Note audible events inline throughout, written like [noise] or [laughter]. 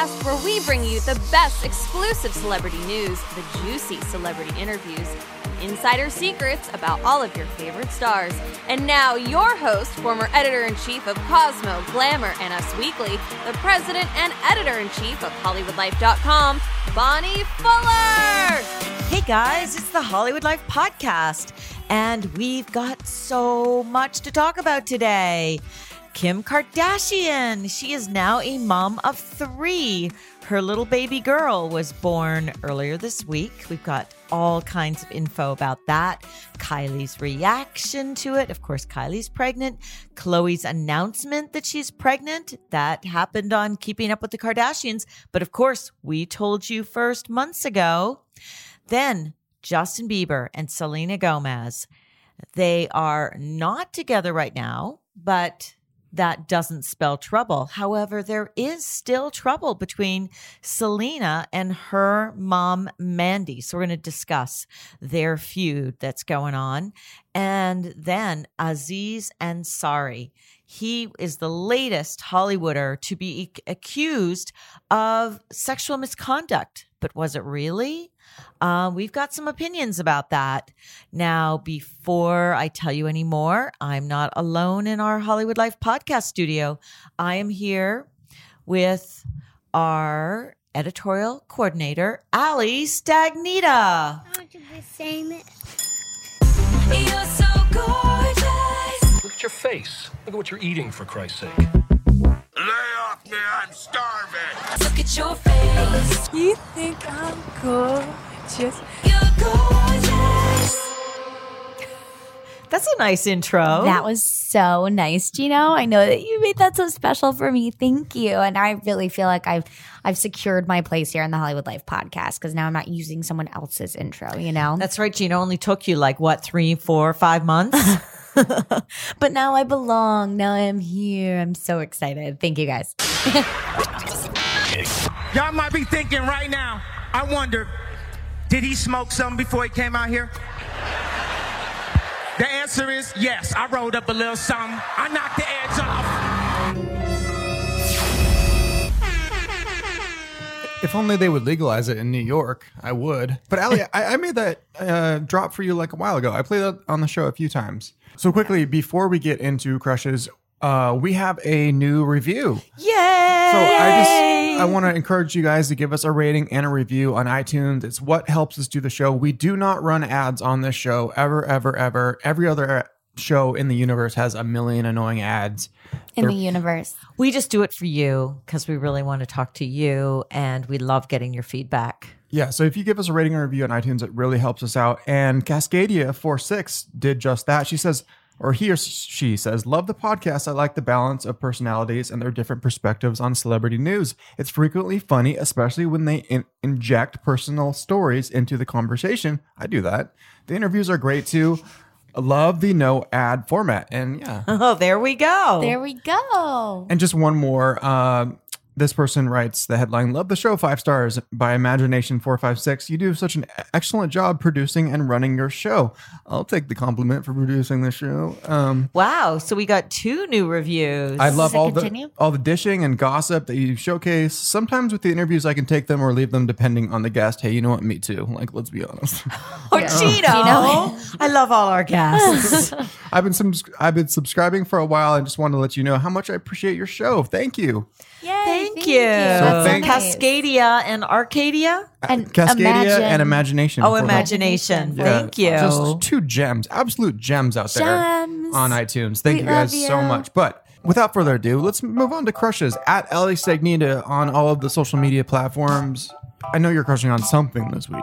Life cast where we bring you the best exclusive celebrity news, the juicy celebrity interviews, insider secrets about all of your favorite stars. And now, your host, former editor in chief of Cosmo, Glamour, and Us Weekly, the president and editor in chief of HollywoodLife.com, Bonnie Fuller. Hey guys, it's the Hollywood Life Podcast, and we've got so much to talk about today. Kim Kardashian, she is now a mom of three. Her little baby girl was born earlier this week. We've got all kinds of info about that. Kylie's reaction to it. Of course, Kylie's pregnant. Khloe's announcement that she's pregnant. That happened on Keeping Up with the Kardashians. But of course, we told you first months ago. Then Justin Bieber and Selena Gomez. They are not together right now, but that doesn't spell trouble. However, there is still trouble between Selena and her mom, Mandy. So we're going to discuss their feud that's going on. And then Aziz Ansari. He is the latest Hollywooder to be accused of sexual misconduct. But was it really? Uh, we've got some opinions about that. Now, before I tell you any more, I'm not alone in our Hollywood Life podcast studio. I am here with our editorial coordinator, Ali Stagnita. I want to be famous. You're so gorgeous. Look at your face. Look at what you're eating, for Christ's sake. Lay off me, I'm starving. Look at your face. You think I'm gorgeous? You're gorgeous. That's a nice intro. That was so nice, Gino. I know that you made that so special for me. Thank you. And I really feel like I've I've secured my place here in the Hollywood Life podcast because now I'm not using someone else's intro, you know? That's right, Gino. Only took you like what, three, four, five months? [laughs] [laughs] but now I belong. Now I'm here. I'm so excited. Thank you guys. [laughs] Y'all might be thinking right now, I wonder, did he smoke something before he came out here? The answer is yes. I rolled up a little something. I knocked the edge off. If only they would legalize it in New York, I would. But Ali, [laughs] I, I made that uh, drop for you like a while ago. I played that on the show a few times. So quickly, before we get into crushes, uh, we have a new review. Yay! So I just I want to encourage you guys to give us a rating and a review on iTunes. It's what helps us do the show. We do not run ads on this show ever, ever, ever. Every other show in the universe has a million annoying ads. In the universe. We just do it for you because we really want to talk to you and we love getting your feedback. Yeah, so if you give us a rating or review on iTunes, it really helps us out. And Cascadia46 did just that. She says, or he or she says, Love the podcast. I like the balance of personalities and their different perspectives on celebrity news. It's frequently funny, especially when they in- inject personal stories into the conversation. I do that. The interviews are great too. I love the no ad format. And yeah. [laughs] Oh, there we go. There we go. And just one more. Um, this person writes the headline Love the show, five stars by Imagination456. You do such an excellent job producing and running your show. I'll take the compliment for producing the show. Um, wow. So we got two new reviews. I love all continue? the all the dishing and gossip that you showcase. Sometimes with the interviews, I can take them or leave them depending on the guest. Hey, you know what? Me too. Like, let's be honest. [laughs] Or Gino. I love all our guests. [laughs] [laughs] I've been subs- I've been subscribing for a while and just want to let you know how much I appreciate your show. Thank you. Yay. Thank, you. That's so thank- nice. Cascadia and Arcadia. And Cascadia imagine- and Imagination. Oh, imagination. Yeah, Thank you. Just two gems, absolute gems out there Gems. on iTunes. Thank We you guys love so much. But without further ado, let's move on to crushes at Ellie Stagnita on all of the social media platforms. I know you're crushing on something this week.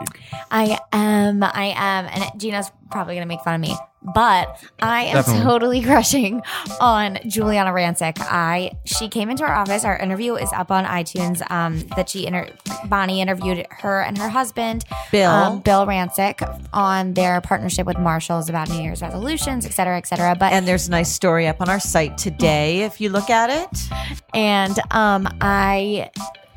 I am. I am. And Gina's probably going to make fun of me, but I am Definitely. totally [laughs] crushing on Giuliana Rancic. I she came into our office. Our interview is up on iTunes. Um, that she inter- Bonnie interviewed her and her husband Bill. um, Bill Rancic on their partnership with Marshalls about New Year's resolutions, et cetera, et cetera. But And there's a nice story up on our site today if you look at it. And um, I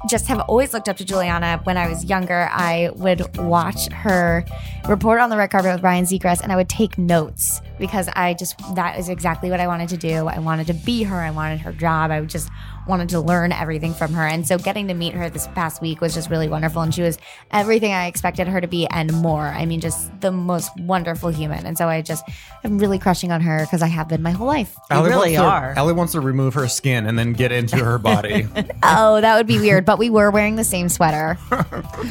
just have always looked up to Giuliana. When I was younger, I would watch her report on the red carpet with Ryan Seacrest, and I would take notes because I just that is exactly what I wanted to do. I wanted to be her. I wanted her job. I would just wanted to learn everything from her. And so getting to meet her this past week was just really wonderful. And she was everything I expected her to be and more. I mean, just the most wonderful human. And so I just am really crushing on her because I have been my whole life. You really wants to, are. Allie wants to remove her skin and then get into her body. [laughs] [laughs] Oh, that would be weird. But we were wearing the same sweater,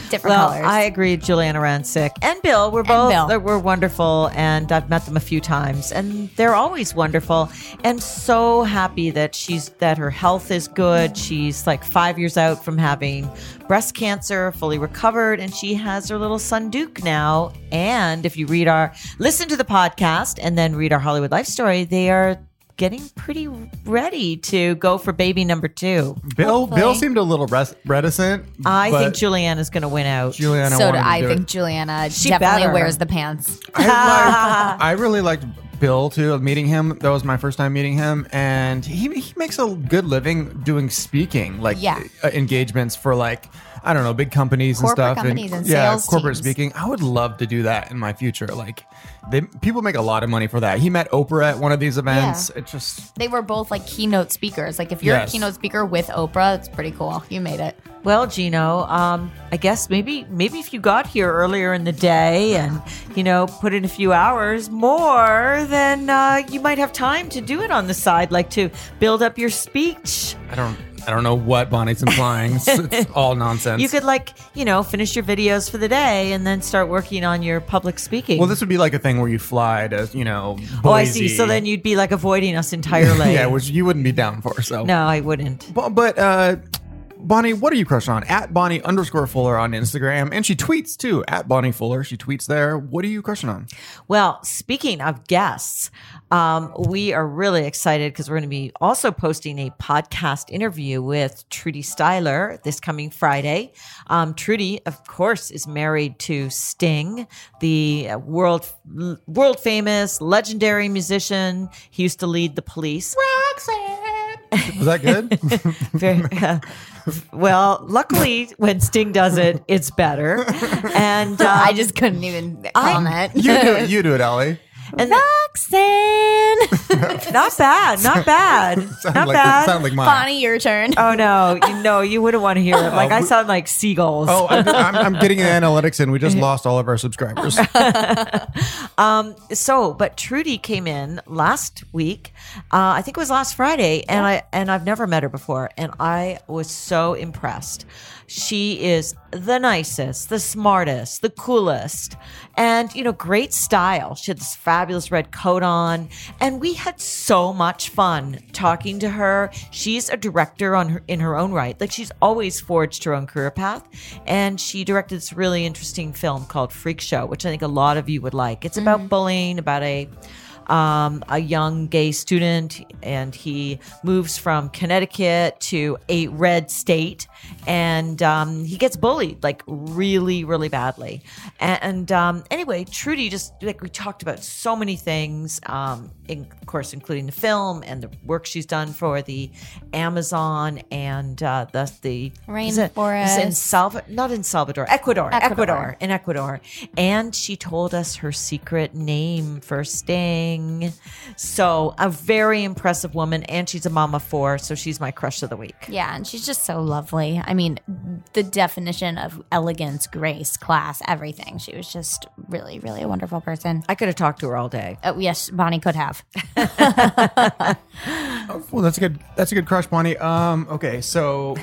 different Well, colors. I agree. Giuliana Rancic and Bill were both Bill. they were wonderful, and I've met them a few times, and they're always wonderful. And so happy that she's that her health is good. She's like five years out from having breast cancer, fully recovered, and she has her little son Duke now. And if you read our listen to the podcast and then read our Hollywood life story, they are getting pretty ready to go for baby number two. Bill Hopefully. Bill seemed a little res- reticent. I but think Giuliana's going to win out. Giuliana so do wanted I do think it. Giuliana She definitely better. wears the pants. I, [laughs] liked, I really liked Bill too. Of meeting him, that was my first time meeting him, and he he makes a good living doing speaking, like Yeah. uh, engagements for like I don't know big companies and stuff, companies and yeah, sales corporate teams. speaking. I would love to do that in my future. Like, they people make a lot of money for that. He met Oprah at one of these events. It just They were both like keynote speakers. Like if you're Yes. a keynote speaker with Oprah, it's pretty cool. You made it. Well, Gino, um, I guess maybe maybe if you got here earlier in the day and you know put in a few hours more, then uh, you might have time to do it on the side, like to build up your speech. I don't I don't know what Bonnie's implying. it's, [laughs] it's all nonsense. You could like you know finish your videos for the day and then start working on your public speaking. well, this would be like a thing where you fly to you know. oh, I see. So then you'd be like avoiding us [laughs] entirely. yeah, which you wouldn't be down for. So no, I wouldn't. But, but uh, Bonnie, what are you crushing on? At Bonnie underscore Fuller on Instagram. And she tweets too. At Bonnie Fuller. She tweets there. What are you crushing on? Well, speaking of guests, um, we are really excited because we're going to be also posting a podcast interview with Trudy Styler this coming Friday. Um, Trudy, of course, is married to Sting, the uh, world world famous, legendary musician. He used to lead the Police. Was that good? [laughs] Very, [laughs] well, luckily, when Sting does it, it's better. [laughs] And um, I just couldn't even comment. you do it. You do it, [laughs] Allie. And Roxanne. [laughs] not bad, not bad, Sound not like, bad. Sound like mine. Bonnie, your turn. Oh no, you know you wouldn't want to hear it. [laughs] Like I sound like seagulls. Oh, I'm, I'm, I'm getting the [laughs] analytics in. We just lost all of our subscribers. Um, so, but Trudy came in last week. Uh, I think it was last Friday, and I and I've never met her before, and I was so impressed. She is the nicest, the smartest, the coolest, and you know, great style. She had this fabulous red coat on, and we had so much fun talking to her. She's a director on her in her own right. Like she's always forged her own career path, and she directed this really interesting film called Freak Show, which I think a lot of you would like. It's about mm-hmm. bullying, about a um, a young gay student, and he moves from Connecticut to a red state, and um, he gets bullied like really, really badly. And um, anyway, Trudy just like we talked about so many things, um, in, of course, including the film and the work she's done for the Amazon and uh, the the is in Rainforest. Salva, not in Salvador, Ecuador, Ecuador, Ecuador. in Ecuador. And she told us her secret name for Sting. So, a very impressive woman. And she's a mom of four. So, she's my crush of the week. Yeah, and she's just so lovely. I mean, the definition of elegance, grace, class, everything. She was just really, really a wonderful person. I could have talked to her all day. Oh, yes, Bonnie could have. [laughs] well, that's a good. That's a good crush, Bonnie. Um, okay, so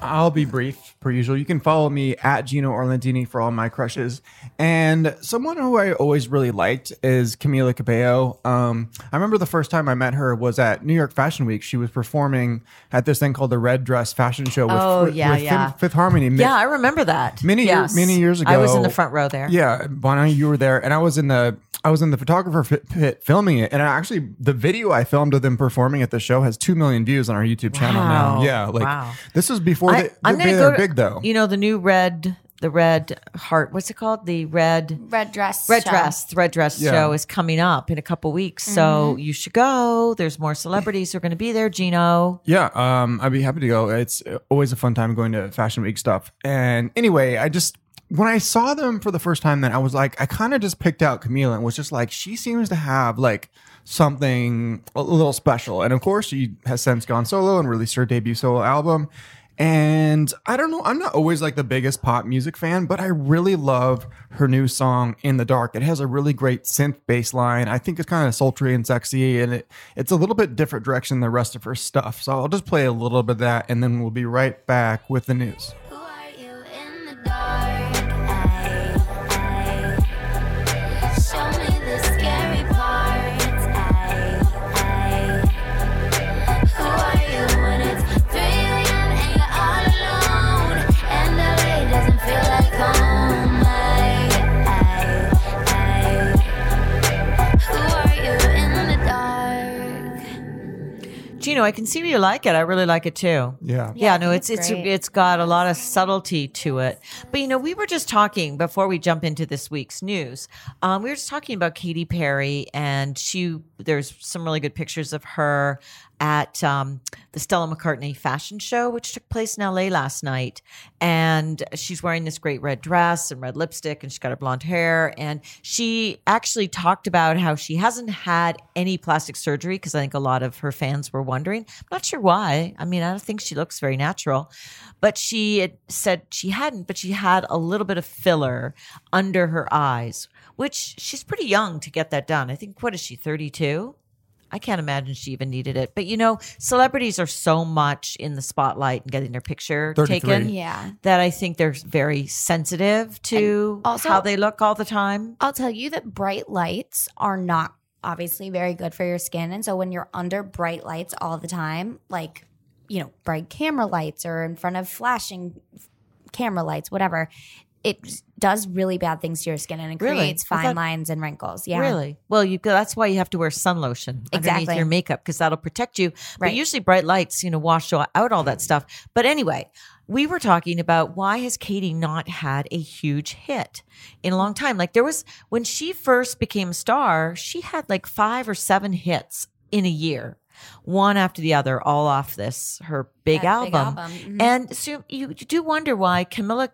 I'll be brief. Per usual. You can follow me at Gino Orlandini for all my crushes. And someone who I always really liked is Camila Cabello. Um, I remember the first time I met her was at New York Fashion Week. She was performing at this thing called the Red Dress Fashion Show with, Oh, yeah, with yeah. Fifth, Fifth Harmony. Yeah, I remember that. Many Yes. many years ago, I was in the front row there. Yeah, Bonnie, you were there, and I was in the I was in the photographer pit filming it, and I actually the video I filmed of them performing at the show has two million views on our YouTube channel Wow. now. Yeah, like Wow. this was before I, they, I'm gonna go to, big though. You know the new red, the red heart. What's it called? The red Red dress. red show. dress. The red dress Yeah. show is coming up in a couple weeks, so you should go. There's more celebrities who are going to be there. Gino. Yeah, um, I'd be happy to go. It's always a fun time going to Fashion Week stuff. And anyway, I just when I saw them for the first time, then I was like, I kind of just picked out Camila and was just like, she seems to have like something a little special. And of course, she has since gone solo and released her debut solo album. And I don't know, I'm not always like the biggest pop music fan, but I really love her new song In the Dark. It has a really great synth bass line. I think it's kind of sultry and sexy, and it, it's a little bit different direction than the rest of her stuff. So I'll just play a little bit of that, and then we'll be right back with the news. Dark? know, I can see you like it. I really like it too. Yeah. Yeah, I no, it's it's it's great. it's got a lot of subtlety to it. But you know, we were just talking before we jump into this week's news. Um, we were just talking about Katy Perry, and she. There's some really good pictures of her at um, the Stella McCartney fashion show, which took place in LA last night. And she's wearing this great red dress and red lipstick, and she's got her blonde hair. And she actually talked about how she hasn't had any plastic surgery because I think a lot of her fans were wondering. I'm not sure why. I mean, I don't think she looks very natural, but she said she hadn't, but she had a little bit of filler under her eyes, which she's pretty young to get that done. I think, what is she, 32? I can't imagine she even needed it. But you know, celebrities are so much in the spotlight and getting their picture taken Yeah. that I think they're very sensitive to And also- how they look all the time. I'll tell you that bright lights are not obviously very good for your skin. And so when you're under bright lights all the time, like, you know, bright camera lights or in front of flashing camera lights, whatever, it does really bad things to your skin and it Really? creates fine thought- lines and wrinkles. Yeah. Really? Well, you that's why you have to wear sun lotion underneath Exactly. your makeup because that'll protect you. But usually bright lights, you know, wash out all that stuff. But anyway, we were talking about why has Katy not had a huge hit in a long time? Like there was when she first became a star, she had like five or seven hits in a year. One after the other, all off this her big That big album. album, mhm. And so you, do wonder why Camila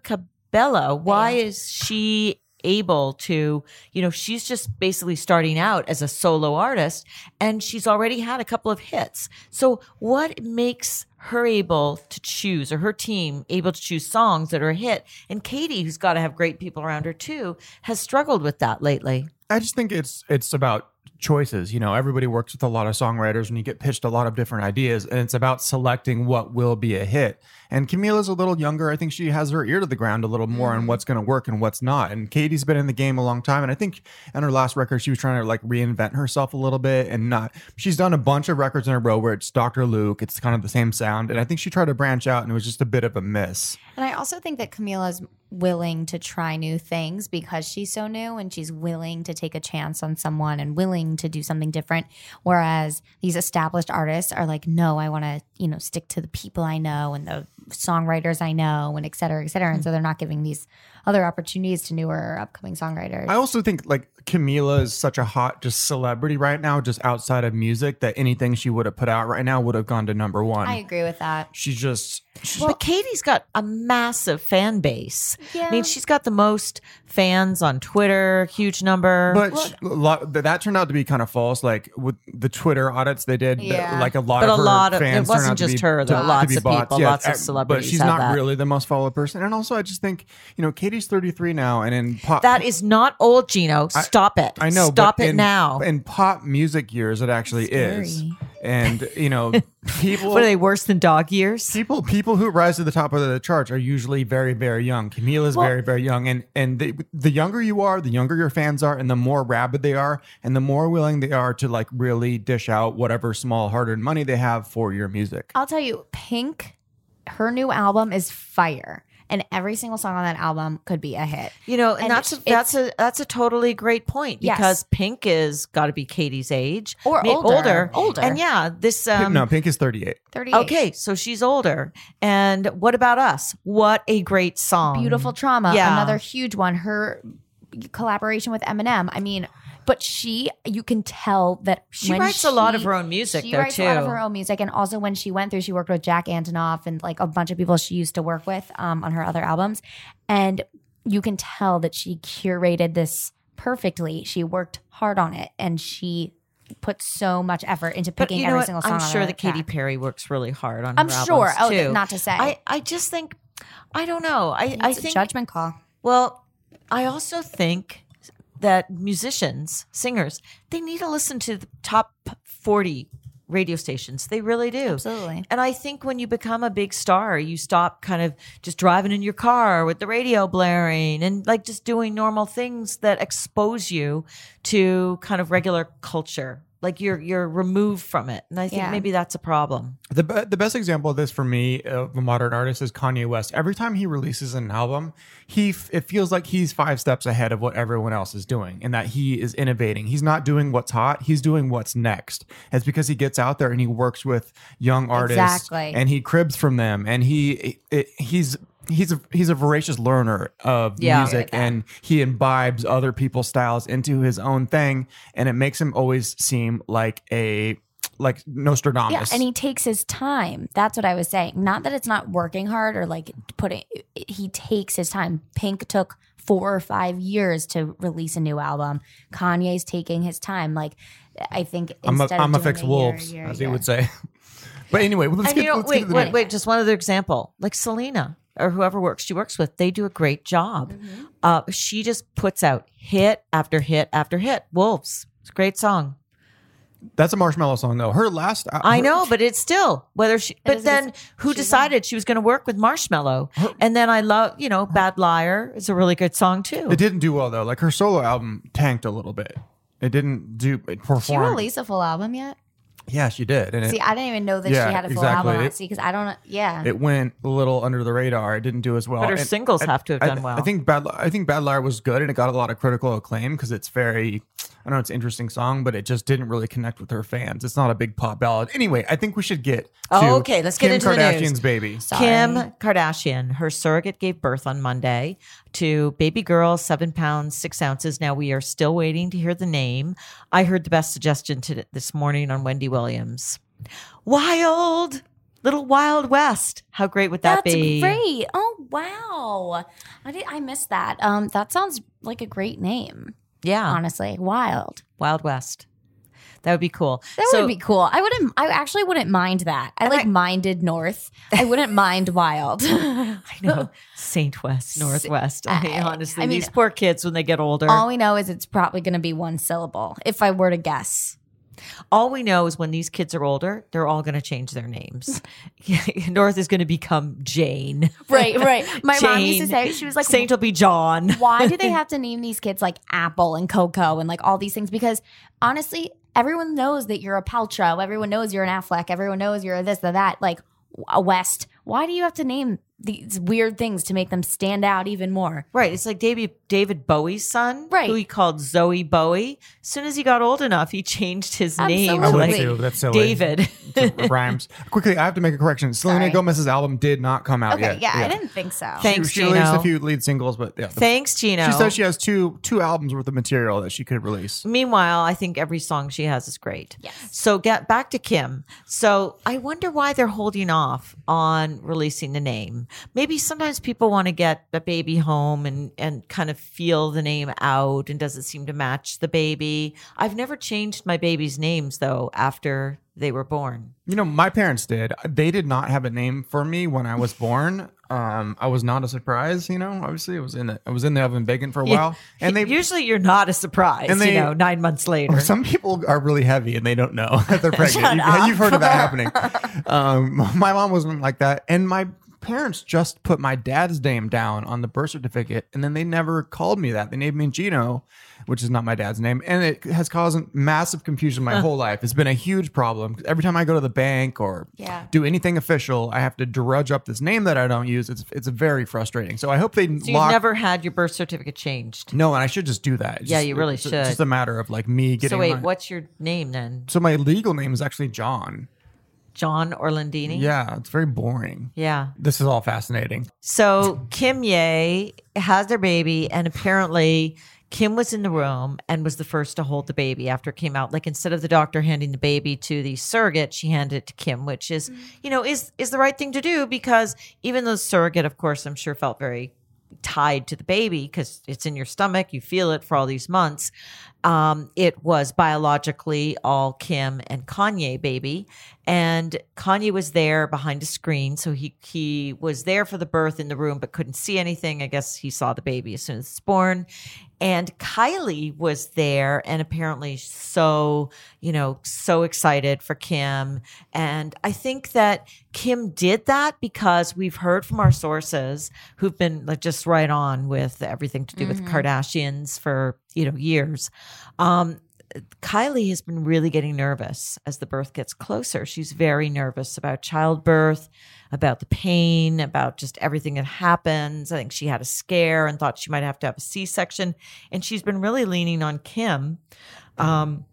Cabello, why Yeah. is she able to, you know, she's just basically starting out as a solo artist and she's already had a couple of hits. So what makes her able to choose or her team able to choose songs that are a hit? And Katy, who's got to have great people around her too, has struggled with that lately. I just think it's it's about choices. You know, everybody works with a lot of songwriters and you get pitched a lot of different ideas, and it's about selecting what will be a hit. And Camila's a little younger. I think she has her ear to the ground a little more on mm. what's going to work and what's not. And Katy's been in the game a long time, and I think on her last record she was trying to like reinvent herself a little bit and not. She's done a bunch of records in a row where it's Dr. Luke. It's kind of the same sound, and I think she tried to branch out, and it was just a bit of a miss. And I also think that Camila's willing to try new things because she's so new and she's willing to take a chance on someone and willing to do something different. Whereas these established artists are like, no, I want to, you know, stick to the people I know and the songwriters I know and et cetera, et cetera. And hmm. so they're not giving these other opportunities to newer upcoming songwriters. I also think like Camila is such a hot just celebrity right now, just outside of music, that anything she would have put out right now would have gone to number one. I agree with that. She's just she's- but Katy's got a massive fan base. I mean, she's got the most fans on Twitter, huge number. but she- a lot, that turned out to be kind of false. Like with the Twitter audits they did, th- Yeah. like a lot of people. But of a her lot of- it fans turned wasn't just be- her, though. to- to Lots be of bots. people, Yeah, lots of celebrities But she's not that. really the most followed person. And also, I just think you know Katy's thirty three now, and in pop, that is not old, Gino. Stop it. I know. Stop it in, now. In pop music years, it actually is. And [laughs] you know, people What are they worse than dog years? People people who rise to the top of the charts are usually very very young. Camila's Well- very very young, and and the the younger you are, the younger your fans are, and the more rabid they are, and the more willing they are to like really dish out whatever small hard earned money they have for your music. I'll tell you, Pink, her new album is fire. And every single song on that album could be a hit. You know, and, And that's a, that's a that's a totally great point Yes. because Pink is got to be Katy's age Or May- older. Older. and yeah, this um, no, Pink is thirty eight. 38. okay, so she's older. And what about us? What a great song! Beautiful Trauma, Yeah. another huge one. Her collaboration with Eminem. I mean, but she, you can tell that She writes a lot of her own music, She though, writes a lot of her own music, and also when she went through, she worked with Jack Antonoff and like a bunch of people she used to work with um, on her other albums, and you can tell that she curated this perfectly. She worked hard on it, and she put so much effort into picking you know every what? single song. I'm sure that Katy. Perry works really hard on. I'm her sure. Oh, too. not to say. I I just think I don't know. I I It's a think judgment call. Well, I also think that musicians, singers, they need to listen to the top 40 radio stations. They really do. Absolutely. And I think when you become a big star, you stop kind of just driving in your car with the radio blaring and like just doing normal things that expose you to kind of regular culture. Like you're you're removed from it. And I think Yeah. maybe that's a problem. The, the best example of this for me of a modern artist is Kanye West. Every time he releases an album, he f- it feels like he's five steps ahead of what everyone else is doing, and that he is innovating. He's not doing what's hot; he's doing what's next. It's because he gets out there and he works with young artists, Exactly. and he cribs from them, and he it, he's. He's a he's a voracious learner of Yeah. music and he imbibes other people's styles into his own thing and it makes him always seem like a like Nostradamus. Yeah, and he takes his time. That's what I was saying. Not that it's not working hard or like putting. He takes his time. Pink took four or five years to release a new album. Kanye's taking his time. Like I think I'm a, instead I'm a fix year, wolves, year, as he year. would say. [laughs] But anyway, let's get, you know, let's wait, get to the wait, wait, just one other example. Like Selena or whoever works she works with, they do a great job. Mm-hmm. Uh, she just puts out hit after hit after hit. Wolves. It's a great song. That's a Marshmello song, though. Her last, uh, I know, but it's still whether she. But is- then who decided she was going to work with Marshmello? And then I love, you know, Bad Liar is a really good song too. It didn't do well though. Like her solo album tanked a little bit. It didn't do it perform. She released a full album yet? Yeah, she did, and See, it, I didn't even know that Yeah, she had a full exactly. album. It- See, because I don't. Yeah. it went a little under the radar. It didn't do as well. But her And singles I- have to have I- done well. I think Bad. I think Bad Liar was good, and it got a lot of critical acclaim because it's very. I don't know it's an interesting song, but it just didn't really connect with her fans. It's not a big pop ballad. Anyway, I think we should get. To Oh, okay, let's get Kim into the Kardashian's news. baby. Kim Kardashian, her surrogate gave birth on Monday to baby girl, seven pounds, six ounces. Now we are still waiting to hear the name. I heard the best suggestion to this morning on Wendy Williams. Wild, little Wild West. How great would that That's be? great. Oh wow. I did I missed that. Um that sounds like a great name. Yeah, Honestly. Wild. Wild West. That would be cool. That So- would be cool. I wouldn't I actually wouldn't mind that. I like minded north. I wouldn't mind wild. [laughs] I know [laughs] Saint West, Northwest. I mean, I- honestly, I mean- these poor kids when they get older. All we know is it's probably going to be one syllable if I were to guess. All we know is when these kids are older, they're all going to change their names. [laughs] North is going to become Jane. Right, right. [laughs] My mom used to say she was like Saint will be John. [laughs] why do they have to name these kids like Apple and Coco and like all these things? Because honestly, everyone knows that you're a Paltrow. Everyone knows you're an Affleck. Everyone knows you're a this, or that. Like a West. Why do you have to name these weird things to make them stand out even more? Right. It's like David David Bowie's son, Right. Who he called Zowie Bowie. As soon as he got old enough, he changed his name I to would like too. That's silly. David. [laughs] It rhymes. Quickly, I have to make a correction. Selena Sorry. Gomez's album did not come out Okay, yet. yeah, I didn't think so. Thanks, she, she released a few lead singles, but yeah. Thanks, Gino. She says she has two two albums worth of material that she could release. Meanwhile, I think every song she has is great. Yes. So get back to Kim. So I wonder why they're holding off on releasing the name. Maybe sometimes people want to get the baby home and and kind of feel the name out and does it seem to match the baby. I've never changed my baby's names though after they were born. You know, my parents did. They did not have a name for me when I was born. Um, I was not a surprise. You know, obviously, it was in the I was in the oven baking for a while, and they usually you're not a surprise. And they- you know, nine months later. [laughs] Some people are really heavy and they don't know [laughs] that they're [laughs] pregnant. you, you've heard of that happening. Um, my mom wasn't like that, and my parents just put my dad's name down on the birth certificate, and then they never called me that. They named me Gino, which is not my dad's name, and it has caused massive confusion my whole life. It's been a huge problem. Every time I go to the bank or Yeah. do anything official, I have to drudge up this name that I don't use. It's it's very frustrating. So I hope they so you've never had your birth certificate changed. no, and I should just do that. It's Yeah, just- you really it's should. just a matter of like me getting. So wait, my- what's your name then? so my legal name is actually John. John Orlandini. Yeah, it's very boring. Yeah. This is all fascinating. So Kim Ye has their baby, and apparently Kim was in the room and was the first to hold the baby after it came out. Like instead of the doctor handing the baby to the surrogate, she handed it to Kim, which is, mm. you know, is is the right thing to do because even though the surrogate, of course, I'm sure felt very tied to the baby because it's in your stomach, you feel it for all these months. Um, it was biologically all Kim and Kanye baby, and Kanye was there behind a screen, so he he was there for the birth in the room, but couldn't see anything. I guess he saw the baby as soon as it's born. And Kylie was there and apparently so, you know, so excited for Kim. And I think that Kim did that because we've heard from our sources who've been like just right on with everything to do with Mhm. Kardashians for, you know, years. Um, Kylie has been really getting nervous as the birth gets closer. She's very nervous about childbirth, about the pain, about just everything that happens. I think she had a scare and thought she might have to have a C section. And she's been really leaning on Kim. Um,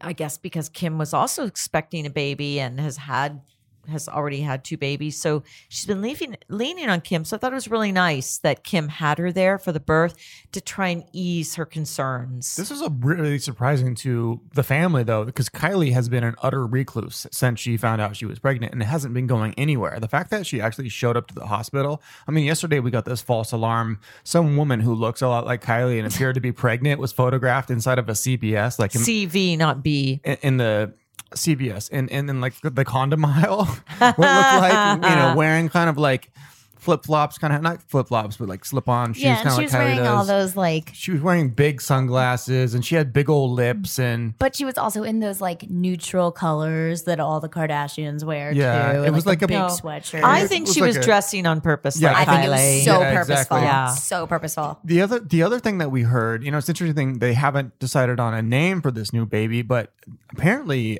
I guess because Kim was also expecting a baby and has had has already had two babies. So she's been leaving, leaning on Kim. So I thought it was really nice that Kim had her there for the birth to try and ease her concerns. This is a really surprising to the family though, because Kylie has been an utter recluse since she found out she was pregnant and it hasn't been going anywhere. The fact that she actually showed up to the hospital. I mean, yesterday we got this false alarm. Some woman who looks a lot like Kylie and appeared to be [laughs] pregnant was photographed inside of a CBS, like in, CV, not B. in, in the CVS and and then like the, the condom aisle. [laughs] what it looked like, you know, [laughs] wearing kind of like flip flops, kind of not flip flops, but like slip on shoes, yeah, and she like was Kylie wearing does. all those like, She was wearing big sunglasses and she had big old lips mm-hmm. and But she was also in those like neutral colors that all the Kardashians wear Yeah, too. it and, was like the a- big No. sweatshirt. I think was she like was a- dressing on purpose. Yeah, like I think it was so Yeah, purposeful. exactly. Yeah. So purposeful. The other the other thing that we heard, you know, it's interesting they haven't decided on a name for this new baby, but apparently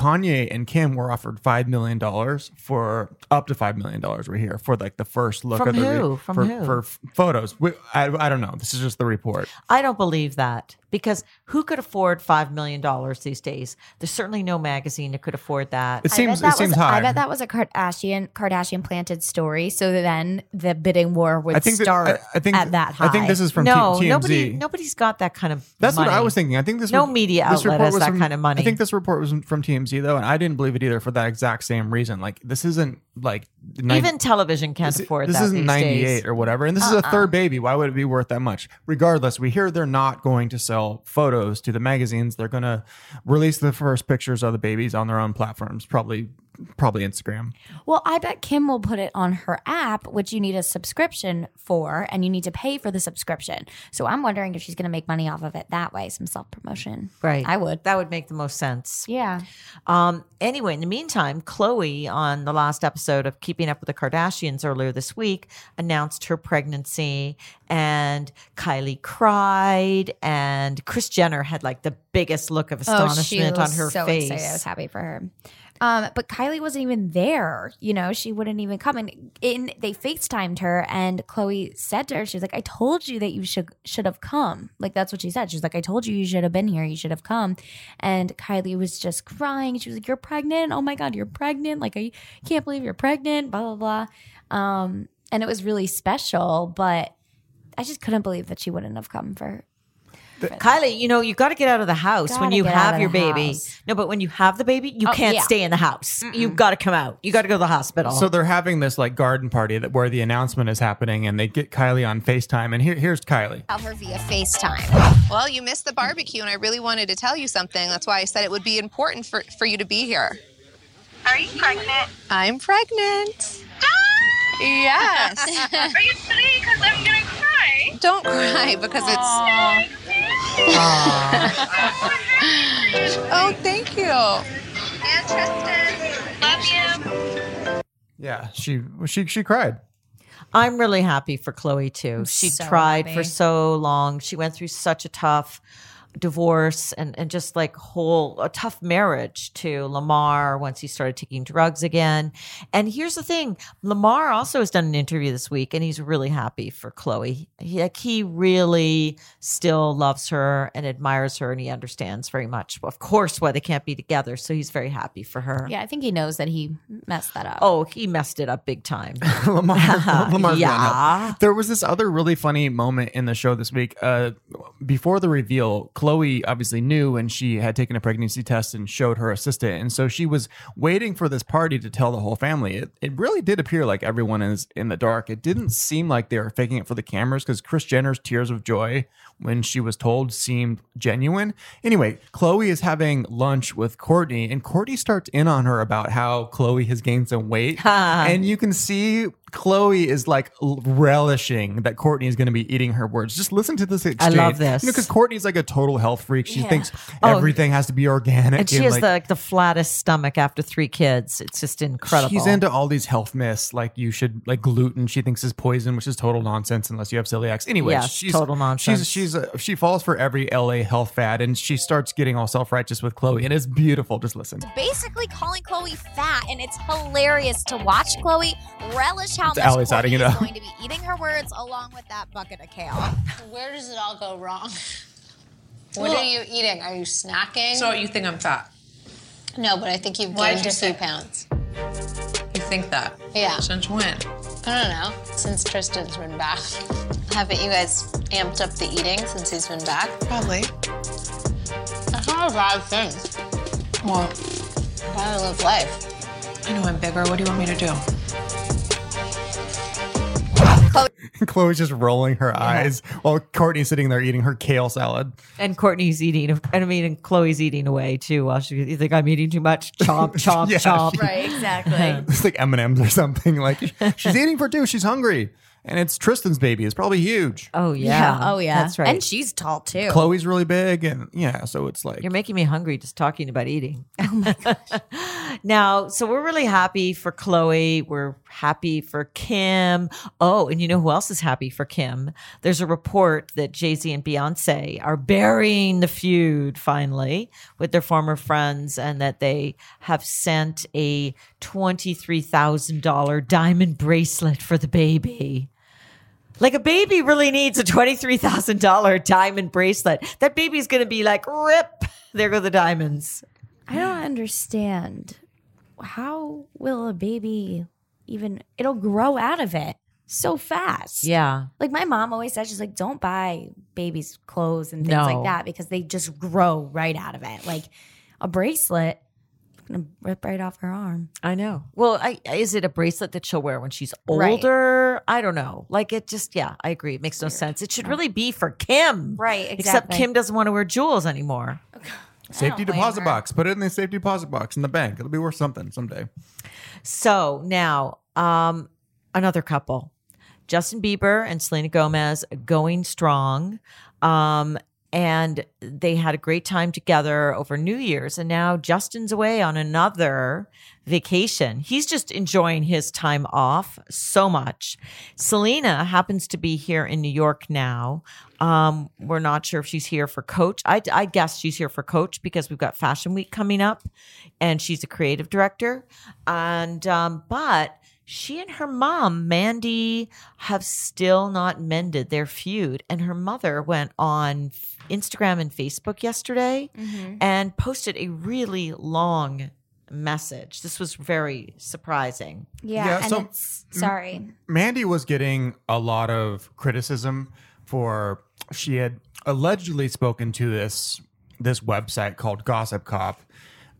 Kanye and Kim were offered five million dollars for up to five million dollars. We're here for like the first look From at the who? From for, who? for photos. We, I, I don't know. This is just the report. I don't believe that because who could afford $5 million these days? There's certainly no magazine that could afford that. It I seems bet that it seems was, high. I bet that was a Kardashian Kardashian planted story. So then the bidding war would I think that- start I- I think- at that high. I think this is from no, T- TMZ. nobody, nobody's got that kind of That's what I was thinking. I think this No re- media this outlet report has was that from- kind of money. I think this report was from TMZ though, and I didn't believe it either for that exact same reason. Like this isn't like nine- Even television can't this, afford this that isn't these 98 days. or whatever and this is a Uh-uh. third baby why would it be worth that much regardless we hear they're not going to sell photos to the magazines they're going to release the first pictures of the babies on their own platforms probably probably instagram Well, I bet Kim will put it on her app, which you need a subscription for, and you need to pay for the subscription. So I'm wondering if she's going to make money off of it that way, some self promotion. Right. I would. That would make the most sense. Yeah. Um, anyway, in the meantime, Khloe on the last episode of Keeping Up with the Kardashians earlier this week announced her pregnancy, and Kylie cried, and Kris Jenner had like the biggest look of astonishment oh, on her was so face. Excited. I was happy for her. Um, but Kylie wasn't even there. You know, she wouldn't even come. And in they FaceTimed her, and Khloe said to her, "She was like, I told you that you should should have come. Like that's what she said. She was like, I told you you should have been here. You should have come." And Kylie was just crying. She was like, "You're pregnant. Oh my god, you're pregnant. Like I can't believe you're pregnant." Blah blah blah. Um, and it was really special, but I just couldn't believe that she wouldn't have come for Kylie, you know, you got to get out of the house when Gotta you get out have of your the baby. house. No, but when you have the baby, you Oh, can't yeah. stay in the house. You've got to come out. You got to go to the hospital. So they're having this like garden party that where the announcement is happening, and they get Kylie on Facetime, and here, here's Kylie. Tell her via FaceTime. Well, you missed the barbecue, and I really wanted to tell you something. That's why I said it would be important for, for you to be here. Are you pregnant? I'm pregnant. Yes. Are you sitting? Because I'm gonna cry. Don't cry because it's. [laughs] oh, thank you. And Tristan, love you. Yeah, she she she cried. I'm really happy for Khloe too. She so tried happy. for so long. She went through such a tough divorce and, and just like whole a tough marriage to Lamar once he started taking drugs again. And here's the thing, Lamar also has done an interview this week and he's really happy for Khloe. He, like he really still loves her and admires her and he understands very much of course why they can't be together. So he's very happy for her. Yeah, I think he knows that he messed that up. Oh, he messed it up big time. [laughs] Lamar, [laughs] Lamar's Yeah. There was this other really funny moment in the show this week. Uh, before the reveal, Khloe obviously knew and she had taken a pregnancy test and showed her assistant. And so she was waiting for this party to tell the whole family. It, it really did appear like everyone is in the dark. It didn't seem like they were faking it for the cameras because Kris Jenner's tears of joy when she was told seemed genuine. Anyway, Khloe is having lunch with Kourtney, and Kourtney starts in on her about how Khloe has gained some weight. and you can see Khloe is like relishing that Kourtney is going to be eating her words. Just listen to this exchange. I love this. You know, because Kourtney's like a total health freak. She Yeah. thinks Oh. everything has to be organic. And she has like, the like the flattest stomach after three kids. It's just incredible. She's into all these health myths, like you should like gluten. She thinks is poison, which is total nonsense unless you have celiac. Anyway, Yes, she's total nonsense. She's she's uh, she falls for every LA health fad, and she starts getting all self righteous with Khloe, and it's beautiful. Just listen. basically calling Khloe fat, and it's hilarious to watch Khloe relish how It's much Alex Kourtney adding it is going to be eating her words along with that bucket of kale. Where does it all go wrong? What Well- are you eating? Are you snacking? So you think I'm fat? no, but I think you've Why'd gained you a few pounds. You think that? Yeah. Since when? I don't know. Since Tristan's been back. Haven't you guys amped up the eating since he's been back? Probably. That's not a bad thing. Well, I Gotta live life. I know I'm bigger. What do you want me to do? [laughs] Khloe's just rolling her eyes while Kourtney's sitting there eating her kale salad. and Kourtney's eating. And I mean, and Khloe's eating away too. While she, you think I'm eating too much? Chomp, [laughs] chomp, Yeah, chomp. she- Right, exactly. [laughs] It's like M and M's or something. Like she's eating for two. She's hungry, and it's Tristan's baby. It's probably huge. Oh yeah. Oh yeah. That's right. And she's tall too. Khloe's really big, and yeah, so it's like You're making me hungry just talking about eating. Oh my [laughs] gosh. now, so we're really happy for Khloe. We're happy for Kim. Oh, and you know who else is happy for Kim? There's a report that Jay Z and Beyonce are burying the feud finally with their former friends and that they have sent a $23,000 diamond bracelet for the baby. Like a baby really needs a $23,000 diamond bracelet. That baby's going to be like, rip, there go the diamonds. I don't understand. How will a baby even it'll grow out of it so fast? Yeah. Like my mom always says, she's like, don't buy babies clothes and things No. like that because they just grow right out of it. Like a bracelet, gonna rip right off her arm. I know. Well, I, is it a bracelet that she'll wear when she's Right. older? I don't know. Like it just, yeah, I agree. It makes no sense. It should really be for Kim. Right, Except. Kim doesn't want to wear jewels anymore. Okay. safety deposit her. box. Put it in the safety deposit box in the bank. It'll be worth something someday. So now, um, another couple, Justin Bieber and Selena Gomez going strong. Um, and they had a great time together over New Year's. And now Justin's away on another vacation. He's just enjoying his time off so much. Selena happens to be here in New York now. Um, we're not sure if she's here for Coach. I, I guess she's here for Coach because we've got Fashion Week coming up, and she's a creative director. And um, but she and her mom, Mandy, have still not mended their feud. And her mother went on Instagram and Facebook yesterday mm-hmm. and posted a really long message. This was very surprising. Yeah, Yeah, and so- it's sorry. Mandy was getting a lot of criticism for she had allegedly spoken to this this website called Gossip Cop,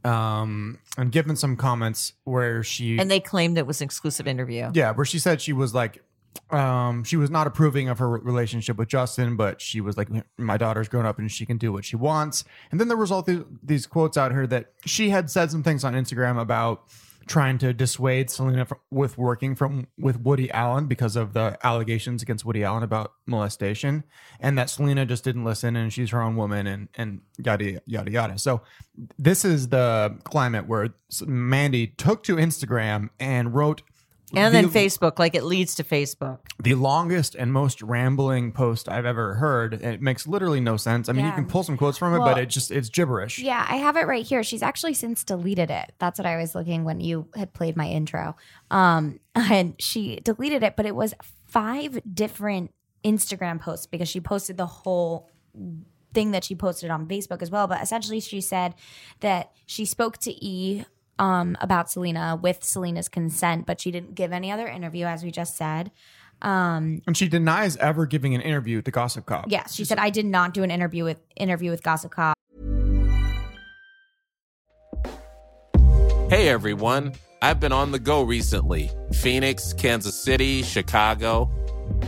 um, and given some comments where she And they claimed it was an exclusive interview. yeah, where she said she was like, um, she was not approving of her relationship with Justin, but she was like, my daughter's grown up and she can do what she wants. And then there was all these, these quotes out here that she had said some things on Instagram about trying to dissuade Selena from, with working from with Woody Allen because of the allegations against Woody Allen about molestation, and that Selena just didn't listen and she's her own woman and and yada yada yada. So this is the climate where Mandy took to Instagram and wrote And then Facebook, like it leads to Facebook. the longest and most rambling post I've ever heard. And it makes literally no sense. I mean, you can pull some quotes from it, Well- but it just it's gibberish. Yeah, I have it right here. She's actually since deleted it. That's what I was looking when you had played my intro. Um, [laughs] and she deleted it, but it was five different Instagram posts because she posted the whole thing that she posted on Facebook as well. But essentially, she said that she spoke to E um, about Selena with Selena's consent, but she didn't give any other interview, as we just said. Um, And she denies ever giving an interview to Gossip Cop. yeah, she said I did not do an interview with interview with Gossip Cop. Hey everyone, I've been on the go recently Phoenix, Kansas City, Chicago.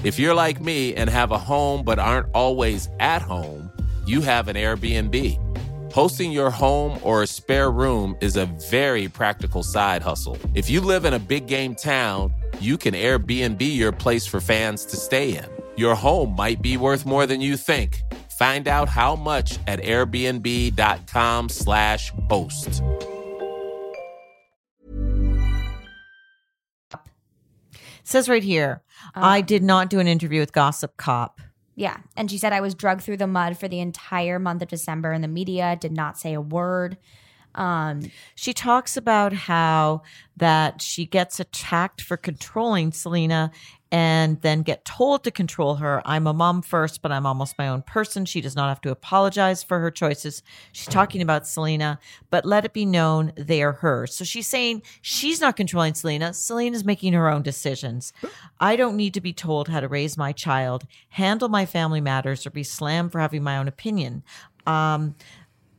If you're like me and have a home but aren't always at home, you have an Airbnb. Hosting your home or a spare room is a very practical side hustle. If you live in a big game town, you can Airbnb your place for fans to stay in. Your home might be worth more than you think. Find out how much at airbnb.com/slash host. says right here, uh. I did not do an interview with Gossip Cop. Yeah. And she said, I was drugged through the mud for the entire month of December, and the media did not say a word. Um, She talks about how that she gets attacked for controlling Selena and then get told to control her. I'm a mom first, but I'm almost my own person. She does not have to apologize for her choices. She's talking about Selena, but let it be known they are hers. So she's saying she's not controlling Selena. Selena's making her own decisions. I don't need to be told how to raise my child, handle my family matters, or be slammed for having my own opinion. Um,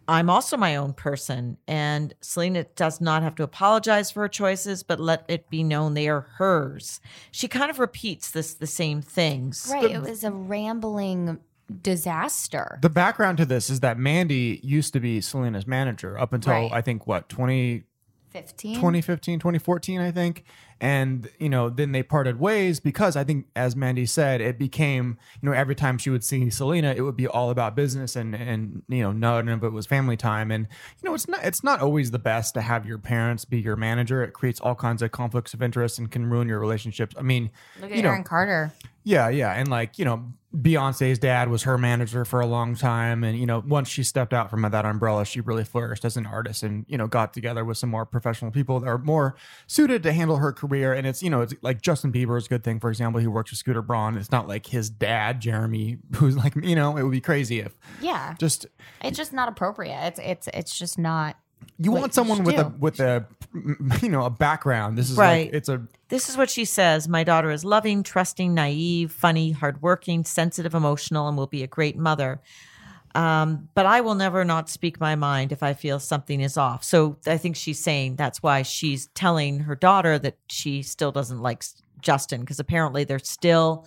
I'm also my own person, and Selena does not have to apologize for her choices, but let it be known they are hers. She kind of repeats this the same things. right. It was a rambling disaster. The background to this is that Mandy used to be Selena's manager up until Right. I think what 20, 15? 2015, 2014, I think. And, you know, then they parted ways because I think, as Mandy said, it became, you know, every time she would see Selena, it would be all about business and, and, you know, none of it was family time. And, you know, it's not, it's not always the best to have your parents be your manager. It creates all kinds of conflicts of interest and can ruin your relationships. I mean, Look at you know, Aaron Carter. yeah, yeah. And like, you know, Beyonce's dad was her manager for a long time. And, you know, once she stepped out from that umbrella, she really flourished as an artist and, you know, got together with some more professional people that are more suited to handle her career. And it's, you know, it's like Justin Bieber is a good thing. For example, he works with Scooter Braun. It's not like his dad, Jeremy, [laughs] who's like, you know, it would be crazy if Yeah. just It's just not appropriate. It's it's it's just not. you want someone with a, with a, [laughs] you know, a background. This is Right. like, it's a, This is what she says My daughter is loving, trusting, naive, funny, hardworking, sensitive, emotional, and will be a great mother. Um, but I will never not speak my mind if I feel something is off. So I think she's saying that's why she's telling her daughter that she still doesn't like Justin because apparently there's still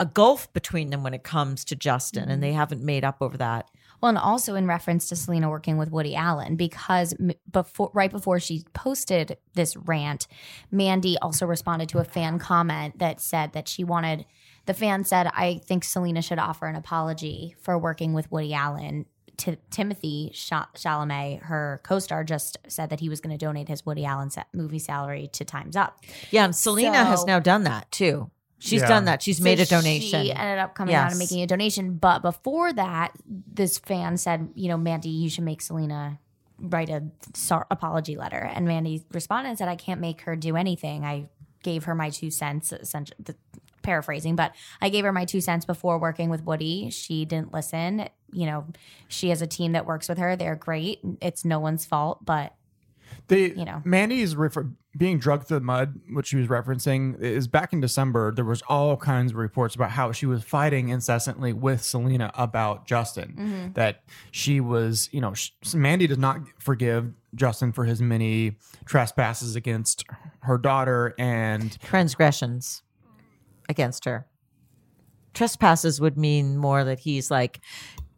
a gulf between them when it comes to Justin and they haven't made up over that. Well, and also in reference to Selena working with Woody Allen, because before, right before she posted this rant, Mandy also responded to a fan comment that said that she wanted. The fan said, "I think Selena should offer an apology for working with Woody Allen." T- Timothée Cha- Chalamet, her co-star, just said that he was going to donate his Woody Allen sa- movie salary to Times Up. Yeah, and Selena has now done that too. She's Yeah. done that. She's So made a donation. She ended up coming out and making a donation. But before that, this fan said, you know, Mandy, you should make Selena write a sor- apology letter. And Mandy responded and said, I can't make her do anything. I gave her my two cents, essentially, the, paraphrasing, but I gave her my two cents before working with Woody. She didn't listen. You know, she has a team that works with her. They're great. It's no one's fault, but The you know. Mandy's refer- being drugged through the mud, which she was referencing, is back in December. There was all kinds of reports about how she was fighting incessantly with Selena about Justin. Mhm. That she was, you know, sh- Mandy does not forgive Justin for his many trespasses against her daughter, and transgressions against her. Trespasses would mean more that he's like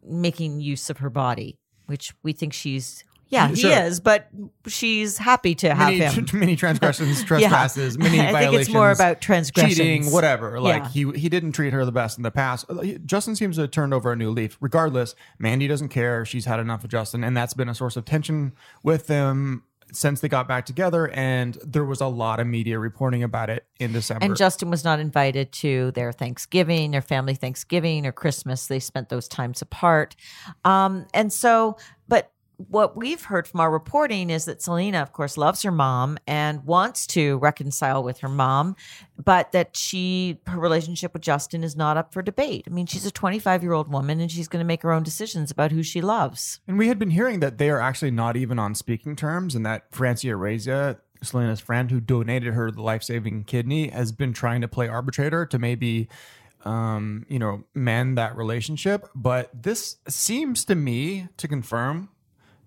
making use of her body, which we think she's. Yeah, he Sure. is, but she's happy to have many, him. many transgressions, [laughs] Yeah. trespasses, many [laughs] I think it's more about transgressions. cheating, whatever. Like Yeah. he he didn't treat her the best in the past. Uh, Justin seems to have turned over a new leaf. Regardless, Mandy doesn't care. She's had enough of Justin, and that's been a source of tension with them since they got back together. And there was a lot of media reporting about it in December. And Justin was not invited to their Thanksgiving, their family Thanksgiving, or Christmas. They spent those times apart. Um, and so, but what we've heard from our reporting is that Selena, of course, loves her mom and wants to reconcile with her mom, but that she, her relationship with Justin is not up for debate. I mean, she's a 25 year old woman and she's going to make her own decisions about who she loves. And we had been hearing that they are actually not even on speaking terms, and that Francia Raisa, Selena's friend who donated her the life saving kidney, has been trying to play arbitrator to maybe, um, you know, mend that relationship. But this seems to me to confirm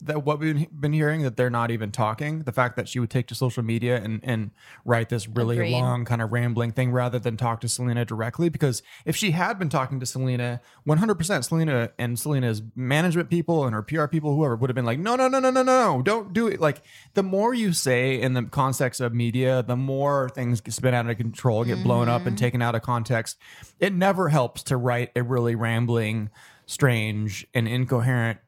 that what we've been hearing that they're not even talking. The fact that she would take to social media and and write this really Agreed. long kind of rambling thing rather than talk to Selena directly. Because if she had been talking to Selena, one hundred percent, Selena and Selena's management people and her PR people, whoever, would have been like, no, no, no, no, no, no, don't do it. Like the more you say in the context of media, the more things get spin out of control, get blown up and mm-hmm. taken out of context. It never helps to write a really rambling, strange, and incoherent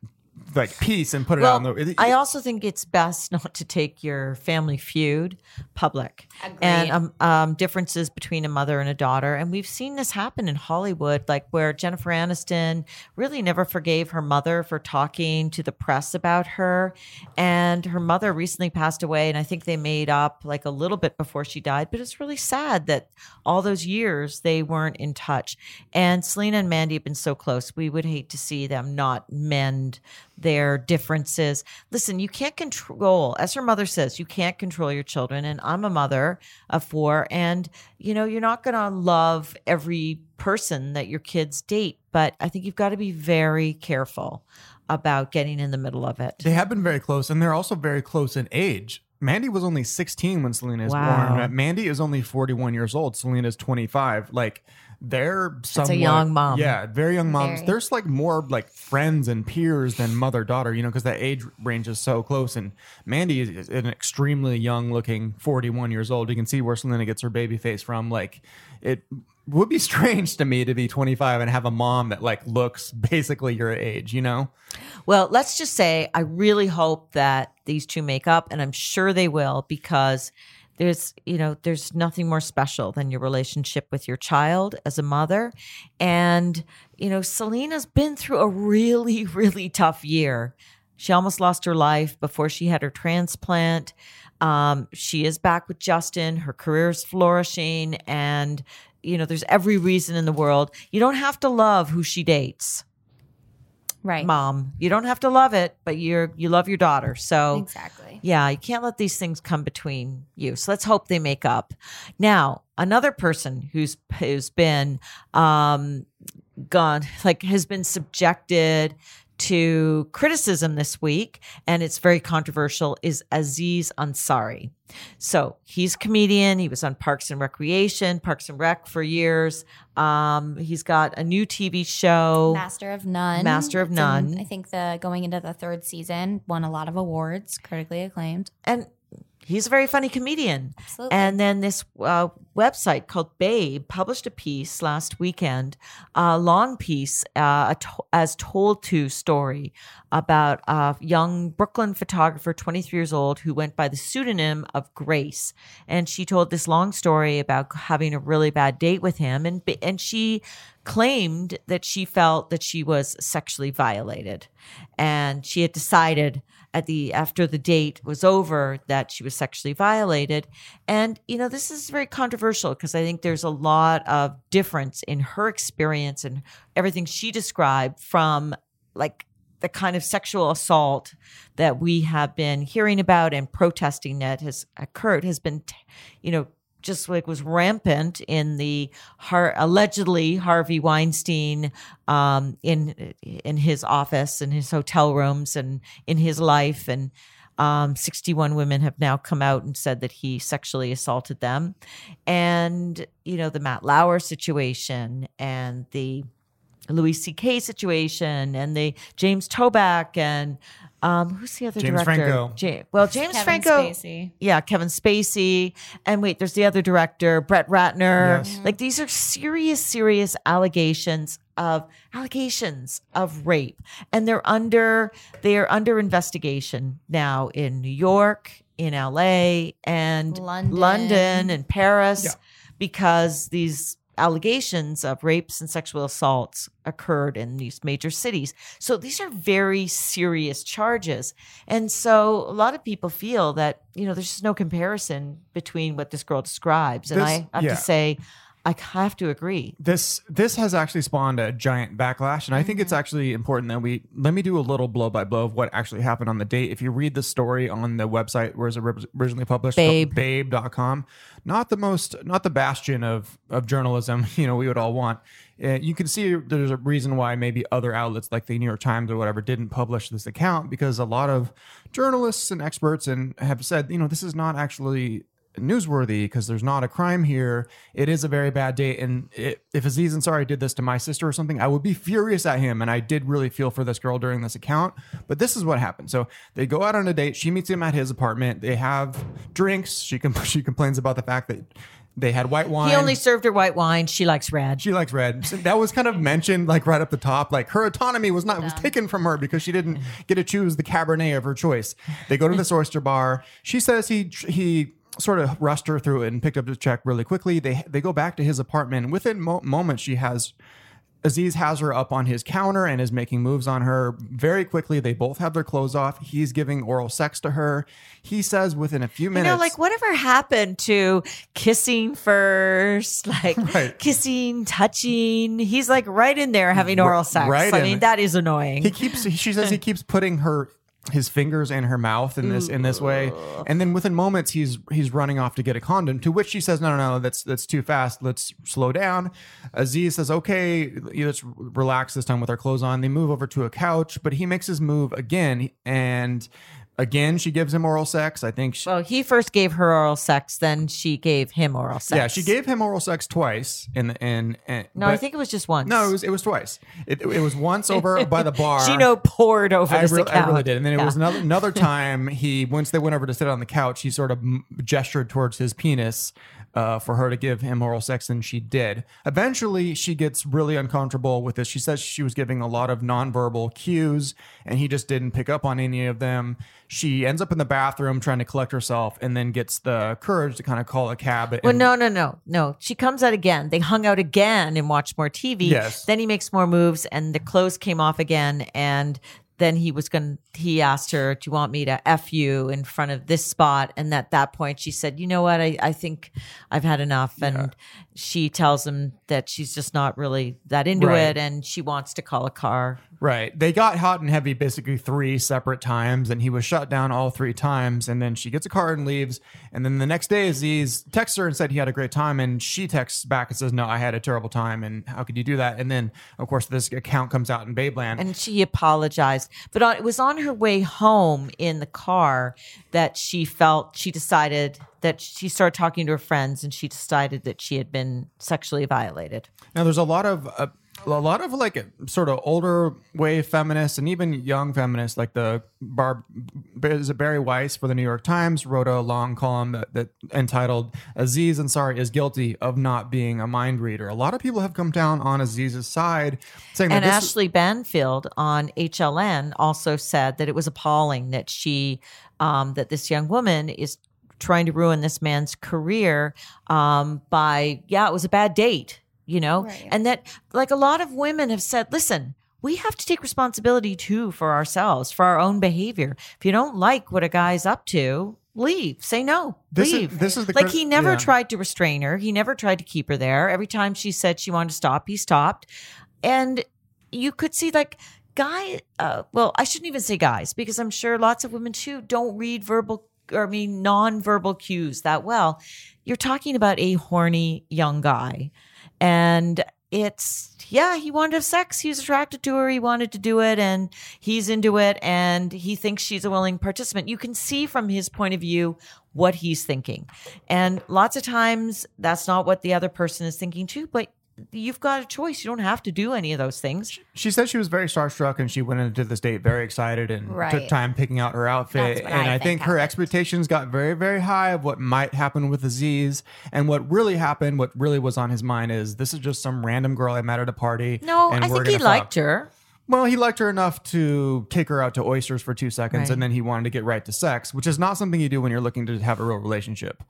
like piece and put it out. Well, In the, I also think it's best [laughs] not to take your family feud public and um, um, differences between a mother and a daughter. And we've seen this happen in Hollywood, like where Jennifer Aniston really never forgave her mother for talking to the press about her. And her mother recently passed away. And I think they made up like a little bit before she died. But it's really sad that all those years they weren't in touch. And Selena and Mandy have been so close. We would hate to see them not mend their differences. Listen, you can't control, as her mother says, you can't control your children. And I'm a mother of four. And, you know, you're not going to love every person that your kids date. But I think you've got to be very careful about getting in the middle of it. They have been very close, and they're also very close in age. Mandy was only 16 when Selena is Wow. born. Mandy is only 41 years old. Selena is 25. Like they're a young mom. Yeah, very young moms. Very. There's like more like friends and peers than mother daughter. You know, because that age range is so close. And Mandy is is an extremely young looking 41 years old. You can see where Selena gets her baby face from. Like it would be [laughs] strange to me to be 25 and have a mom that like looks basically your age. You know. Well, let's just say I really hope that these two make up, and I'm sure they will because there's, you know, there's nothing more special than your relationship with your child as a mother. And, you know, Selena's been through a really, [laughs] really tough year. She almost lost her life before she had her transplant. Um, she is back with Justin. Her career is flourishing. And, you know, there's every reason in the world. You don't have to love who she dates Right. mom. You don't have to love it, but you're you love your daughter. So Exactly. yeah, you can't let these things come between you. So let's hope they make up. Now, another person who's who's been um gone [laughs] like has been subjected to criticism this week and it's very controversial is Aziz Ansari. So, he's a comedian, he was on Parks and Recreation, Parks and Rec for years. Um he's got a new TV show. Master of None. Master of It's in- None. I think the going into the third season won a lot of awards, critically acclaimed. and he's a very funny comedian. Absolutely. And then this uh, website called Babe published a piece last weekend, a long piece, uh, a to- as told to story about a young Brooklyn photographer, 23 years old, who went by the pseudonym of Grace. And she told this long story about having a really bad date with him. And, and she claimed that she felt that she was sexually violated. And she had decided at the after the date was over that she was sexually violated. And you know this is very controversial because i think there's a lot of difference in her experience and everything she described from like the kind of sexual assault that we have been hearing about and protesting that has occurred has been, you know, just like was rampant in the Har- allegedly Harvey Weinstein um, in in his office and his hotel rooms and in his life and um, 61 women have now come out and said that he sexually assaulted them. And you know the Matt Lauer situation and the Louis C.K. situation and the James Toback and um, who's the other James director? Franco. Ja- well, James Kevin Franco. Spacey. Yeah, Kevin Spacey. And wait, there's the other director, Brett Ratner. Yes. Like these are serious, serious allegations of allegations of rape. And they're under they are under investigation now in New York, in LA, and London. London and Paris Yeah. because these allegations of rapes and sexual assaults occurred in these major cities. So these are very serious charges. And so a lot of people feel that, you know, there's just no comparison between what this girl describes. And This- I have yeah. to say, I have to agree. this this has actually spawned a giant backlash and i think it's Mm-hmm. actually important that we let me do a little blow by blow of what actually happened on the date if you read the story on the website where it was originally published Babe. babe.com not the most not the bastion of of journalism [laughs] you know we would all want uh, you can see there's a reason why maybe other outlets like the new york times or whatever didn't publish this account because a lot of journalists and experts and have said you know this is not actually newsworthy because there's not a crime here. It is a very bad date. And it, if Aziz Ansari did this to my sister or something, I would be furious at him. And I did really feel for this girl during this account. But this is what happened. So they go out on a date. She meets him at his apartment. They have drinks. She com- [laughs] she complains about the fact that they had white wine. He only served her white wine. She likes red. She likes red. That was kind of mentioned like right up the top. Like her autonomy was not was taken from her because she didn't get to choose the cabernet of her choice. They go to this [laughs] oyster bar. She says he he sort of rushed her through it and picked up the check really quickly. They they go back to his apartment. Within mo- moments, she has. Aziz has her up on his counter and is making moves on her very quickly. They both have their clothes off. He's giving oral sex to her. He says within a few minutes. You know, like whatever happened to kissing first, [laughs] like Right. kissing, touching. He's like right in there having oral sex. right I mean, that is annoying. He keeps. She says he [laughs] keeps putting her his fingers in her mouth in this in this way, and then within moments he's he's running off to get a condom. To which she says, "No, no, no, that's that's too fast. Let's slow down." Aziz says, "Okay, let's relax this time with our clothes on." They move over to a couch, but he makes his move again, and again she gives him oral sex. I think. She, well, he first gave her oral sex, then she gave him oral sex. yeah, she gave him oral sex twice, and and, and No, I think it was just once. no, it was it was twice. It, it was once over by the [laughs] bar. Gino poured over I, really- I really did. And then it Yeah. was another another [laughs] time he once they went over to sit on the couch, he sort of gestured towards his penis uh, for her to give him oral sex, and she did. Eventually, she gets really uncomfortable with this. She says she was giving a lot of nonverbal cues, and he just didn't pick up on any of them. She ends up in the bathroom trying to collect herself, and then gets the courage to kind of call a cab. Well, and- no, no, no, no. She comes out again. They hung out again and watched more TV. Yes. Then he makes more moves, and the clothes came off again. And then he was going. to He asked her, "Do you want me to f you in front of this spot?" And at that point, she said, "You know what? I, I think I've had enough." And she tells him that she's just not really that into Right. it, and she wants to call a car. Right. They got hot and heavy basically three separate times, and he was shut down all three times. And then she gets a car and leaves. And then the next day, Aziz texts her and said he had a great time. And she texts back and says, No, I had a terrible time. And how could you do that? And then, of course, this account comes out in Babeland. And she apologized. But on, it was on her way home in the car that she felt, she decided that she started talking to her friends and she decided that she had been sexually violated. Now, there's a lot of uh, a lot of like sort of older wave feminists and even young feminists, like the Barb is it Bari Weiss for the New York Times wrote a long column that, that entitled "Aziz Ansari is guilty of not being a mind reader." A lot of people have come down on Aziz's side, saying And Ashley Banfield on HLN also said that it was appalling that she, um, that this young woman is trying to ruin this man's career um, by, yeah, it was a bad date, you know? And that, like, a lot of women have said, listen, we have to take responsibility too for ourselves, for our own behavior. If you don't like what a guy's up to, leave. Say no. This is- leave. this is the like he never yeah. tried to restrain her. He never tried to keep her there. Every time she said she wanted to stop, he stopped. And you could see like guy, uh, well, I shouldn't even say guys because I'm sure lots of women too don't read verbal or I mean non-verbal cues that well. You're talking about a horny young guy, and it's yeah, he wanted to have sex. He was attracted to her. He wanted to do it, and he's into it, and he thinks she's a willing participant. You can see from his point of view what he's thinking, and lots of times that's not what the other person is thinking too. But you've got a choice. You don't have to do any of those things. She said she was very starstruck and she went into this date very excited and Right. took time picking out her outfit. And I I, think think her expectations got very, very high of what might happen with Aziz. And what really happened, what really was on his mind is this is just some random girl I met at a party. No, I think he gonna fuck. liked her. Well, he liked her enough to take her out to oysters for two seconds, Right. and then he wanted to get right to sex, which is not something you do when you're looking to have a real relationship.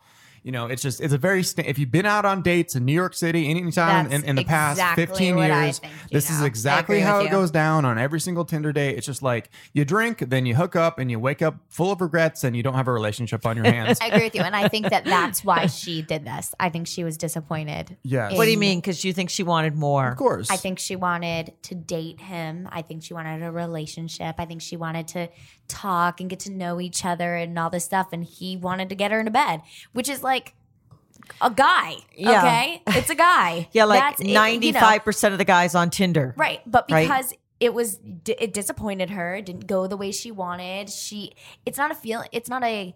You know, it's just it's a very sta- if you've been out on dates in New York City anytime in, in the past 15 years, think, this is exactly how it you. goes down on every single Tinder date. It's just like you drink, then you hook up, and you wake up full of regrets, and you don't have a relationship on your hands. [laughs] I agree with you, and I think that that's why she did this. I think she was disappointed. Yes. What do you mean? Because you think she wanted more? Of course. I think she wanted to date him. I think she wanted a relationship. I think she wanted to talk and get to know each other and all this stuff. And he wanted to get her into bed, which is like a guy. Yeah. Okay, it's a guy. [laughs] Yeah, like That's it, you know. ninety-five percent of the guys on Tinder. Right, but Right? because it was it disappointed her, it didn't go the way she wanted. She it's not a feel it's not a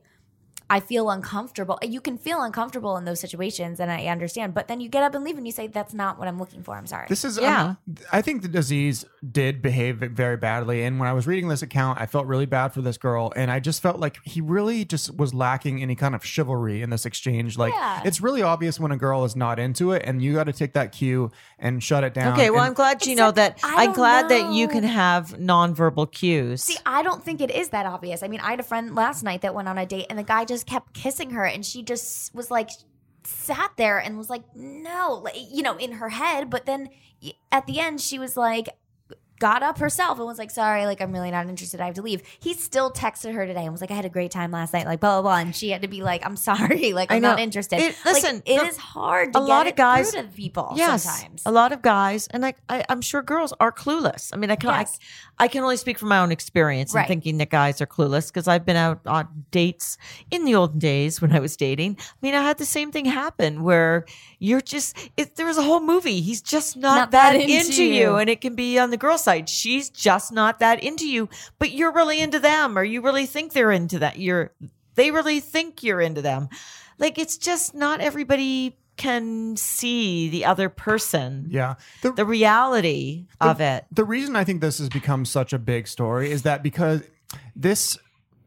I feel uncomfortable. You can feel uncomfortable in those situations and I understand, but then you get up and leave and you say that's not what I'm looking for. I'm sorry. This is, yeah. Uh-huh. I think the Aziz did behave very badly. And when I was reading this account, I felt really bad for this girl. And I just felt like he really just was lacking any kind of chivalry in this exchange. Like, Yeah. it's really obvious when a girl is not into it, and you got to take that cue and shut it down. Okay, well, And- I'm glad you know that. I I'm don't glad that you can have nonverbal cues. See, I don't think it is that obvious. I mean, I had a friend last night that went on a date and the guy just kept kissing her and she just was like sat there and was like, "No," like, you know, in her head, but then at the end she was like got up herself and was like, "Sorry, like I'm really not interested. I have to leave." He still texted her today and was like, "I had a great time last night." Like blah blah blah, and she had to be like, "I'm sorry, [laughs] like I I'm not interested." It- Like, listen, it the- is hard to a lot of guys to people yes, sometimes. a lot of guys, and like I, I'm sure girls are clueless. I mean, I can Yes. I, I can only speak from my own experience Right. and thinking that guys are clueless because I've been out on dates in the olden days when I was dating. I mean, I had the same thing happen where you're just it, there was a whole movie. He's just not, Not that, that into, into you. you. and it can be on the girl side. She's just not that into you, but you're really into them, or you really think they're into that. You're they really think you're into them. Like it's just not everybody can see the other person. Yeah. The, reality of it. The reason I think this has become such a big story is that because this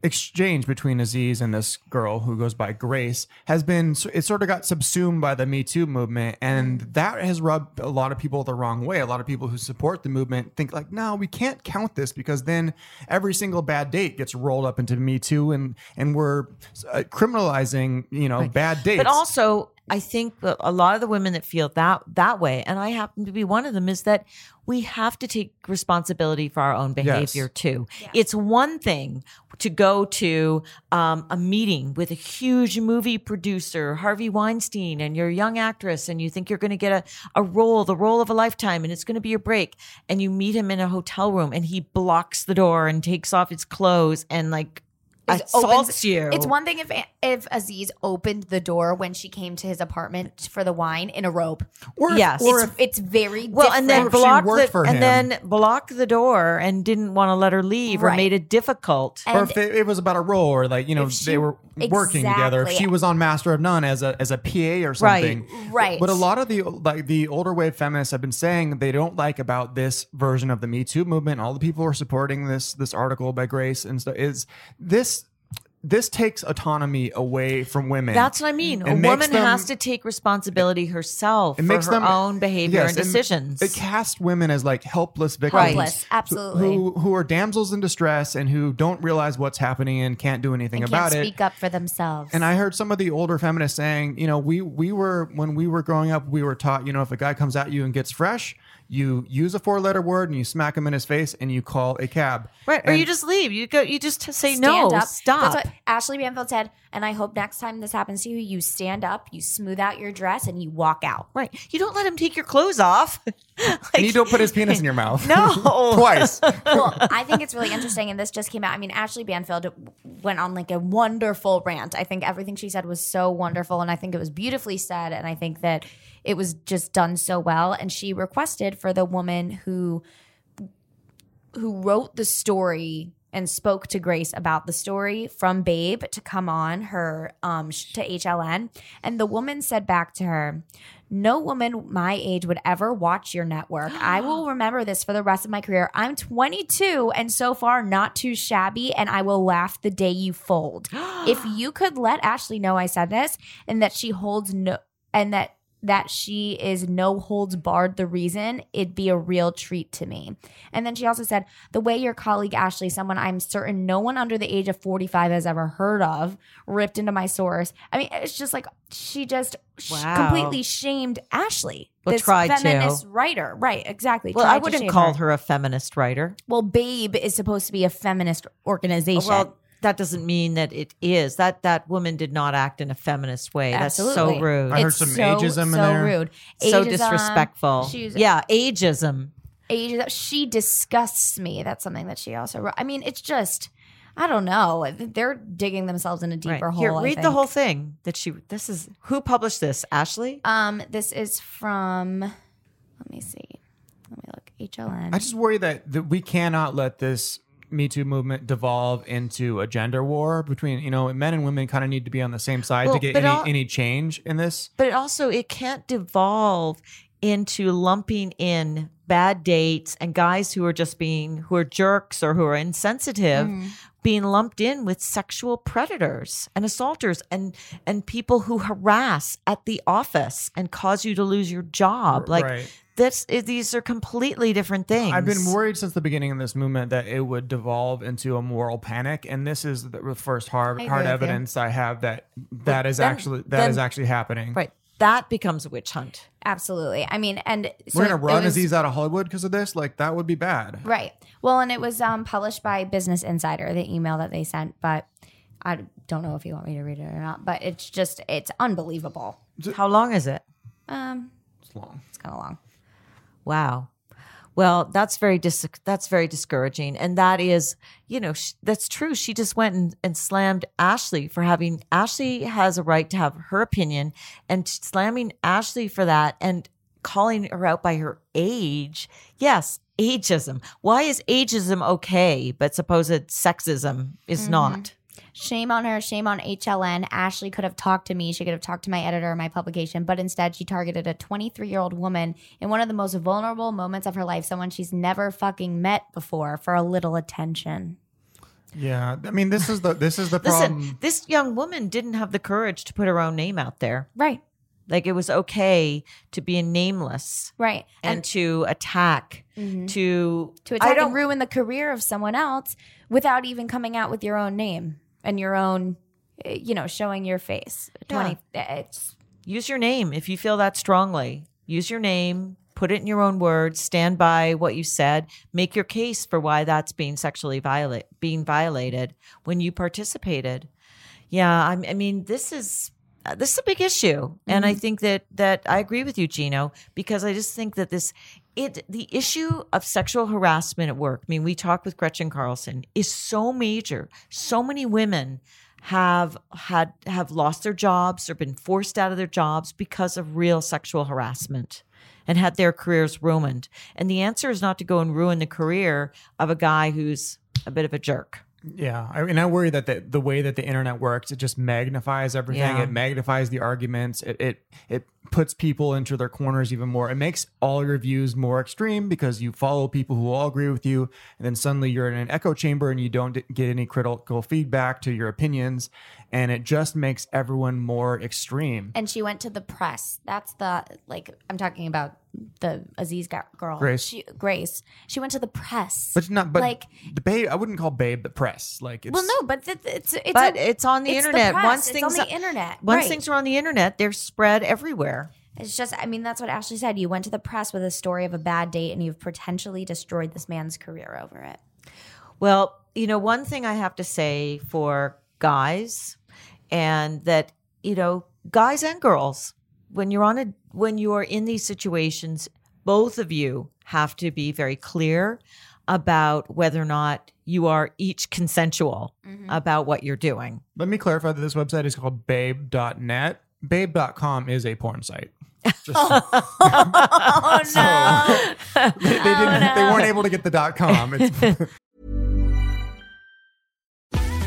exchange between Aziz and this girl who goes by Grace has been it sort of got subsumed by the Me Too movement and that has rubbed a lot of people the wrong way. A lot of people who support the movement think like, "No, we can't count this because then every single bad date gets rolled up into Me Too and and we're uh, criminalizing, you know, bad dates." But also, I think a lot of the women that feel that that way, and I happen to be one of them, is that we have to take responsibility for our own behavior too. It's one thing to go to um, a meeting with a huge movie producer, Harvey Weinstein, and you're a young actress, and you think you're going to get a, a role, the role of a lifetime, and it's going to be your break, and you meet him in a hotel room, and he blocks the door and takes off his clothes and like Is- assaults opens- you. It's one thing if if Aziz opened the door when she came to his apartment for the wine in a robe. Or if- Yes. or it's, if- it's very Well, and then different. block the, for and him. then block the door and didn't want to let her leave or made it difficult. or if it, it was about a role or like you know she- they were working together if she was on master of none as a as a pa or Right. something Right. but a lot of the like the older wave feminists have been saying they don't like about this version of the me too movement all the people who are supporting this this article by grace and stuff is this this takes autonomy away from women That's what I mean. A It makes woman them- has to take responsibility herself it for makes her them own behavior yes, and decisions. It casts women as like helpless victims, Helpless, absolutely. who who are damsels in distress and who don't realize what's happening and can't do anything and about can't it. speak up for themselves. And I heard some of the older feminists saying, you know, we we were when we were growing up, we were taught, you know, if a guy comes at you and gets fresh, you use a four letter word and you smack him in his face and you call a cab. right. Or you just leave. You go you just say stand no. up. Stop. That's what Ashley Banfield said. And I hope next time this happens to you, you stand up, you smooth out your dress, and you walk out. right. You don't let him take your clothes off. [laughs] and you don't put his penis in your mouth. [laughs] No. [laughs] Twice. well, I think it's really interesting, and this just came out. I mean, Ashley Banfield went on like a wonderful rant. I think everything she said was so wonderful, and I think it was beautifully said, and I think that it was just done so well. And she requested for the woman who who wrote the story and spoke to Grace about the story from Babe to come on her um to HLN and the woman said back to her no woman my age would ever watch your network. [gasps] I will remember this for the rest of my career. I'm 22 and so far not too shabby and I will laugh the day you fold. [gasps] if you could let Ashley know I said this and that she holds no and that that she is no holds barred the reason, it'd be a real treat to me. And then she also said, the way your colleague Ashley, someone I'm certain no one under the age of 45 has ever heard of, ripped into my source. I mean, it's just like she just sh- Wow. completely shamed Ashley. Well, this tried to. feminist writer. Right, exactly. Well, I wouldn't call her a feminist writer. Well, Babe is supposed to be a feminist organization. Well, that doesn't mean that it is. That that woman did not act in a feminist way. That's so rude. I heard It's some so, ageism in there, so there. rude. so disrespectful. she's- yeah, ageism. ages. She disgusts me. That's something that she also wrote. I mean, it's just, I don't know. They're digging themselves in a deeper Right. hole. Here, I read the whole thing that she. This is who published this. Ashley. Um, this is from. Let me see. Let me look. HLN. I just worry that, that we cannot let this Me Too movement devolve into a gender war between, you know, men and women kind of need to be on the same side Well, to get any, all- any change in this. But it also, it can't devolve into lumping in bad dates and guys who are just being who are jerks or who are insensitive Mm-hmm. being lumped in with sexual predators and assaulters and and people who harass at the office and cause you to lose your job like Right. This these are completely different things I've been worried since the beginning of this movement that it would devolve into a moral panic, and this is the first hard I hard with you. evidence I have that that is then- actually that is then- actually happening. right that becomes a witch hunt Absolutely. I mean, and so We're gonna it run was- Aziz out of Hollywood because of this. Like that would be bad. Right. Well, and it was um, published by Business Insider, the email that they sent, but I don't know if you want me to read it or not. But it's just, it's unbelievable. how long is it Um, It's long. it's kind of long. Wow. Well, that's very dis- that's very discouraging, and that is, you know, sh- that's true. She just went and, and slammed Ashley for having. Ashley has a right to have her opinion, and slamming Ashley for that and calling her out by her age. Yes, ageism. Why is ageism okay, but supposed sexism is not? Mm-hmm. Shame on her. Shame on HLN. Ashley could have talked to me. She could have talked to my editor of my publication, but instead she targeted a 23 year old woman in one of the most vulnerable moments of her life, someone she's never fucking met before, for a little attention. Yeah, I mean this is the this is the [laughs] problem. Listen, this young woman didn't have the courage to put her own name out there. Right. Like it was okay to be nameless. Right. and, to attack Mhm. to to I attack don't and ruin the career of someone else without even coming out with your own name and your own, eh, you know, showing your face. Twenty. eh, It's use your name if you feel that strongly use your name put it in your own words stand by what you said make your case for why that's being sexually violate being violated when you participated yeah I, I mean this is uh, this is a big issue and i think that that i agree with you gino because i just think that this it the issue of sexual harassment at work i mean we talked with gretchen carlson is so major. So many women have had have lost their jobs or been forced out of their jobs because of real sexual harassment and had their careers ruined. And the answer is not to go and ruin the career of a guy who's a bit of a jerk Yeah, I, and I worry that the, the way that the internet works, it just magnifies everything. Yeah. It magnifies the arguments. It, it it puts people into their corners even more. It makes all your views more extreme because you follow people who all agree with you, and then suddenly you're in an echo chamber and you don't get any critical feedback to your opinions, and it just makes everyone more extreme. and she went to the press. That's the like I'm talking about the Aziz girl, Grace. She, Grace. She went to the press. But not, but like the babe. I wouldn't call babe the press. Like, it's, well, no, but th- it's it's but a- it's on the it's internet press. once it's things on the internet. once right. things are on the internet they're spread everywhere It's just, I mean, that's what Ashley said. You went to the press with a story of a bad date and you've potentially destroyed this man's career over it. Well, you know, one thing I have to say for guys and that, you know, guys and girls, when you're on a when you're in these situations, both of you have to be very clear about whether or not you are each consensual mm-hmm. about what you're doing. Let me clarify that this website is called babe.net. Babe.com is a porn site. [laughs] Just- oh [laughs] no. they, they oh, didn't, they weren't able to get the dot com. [laughs]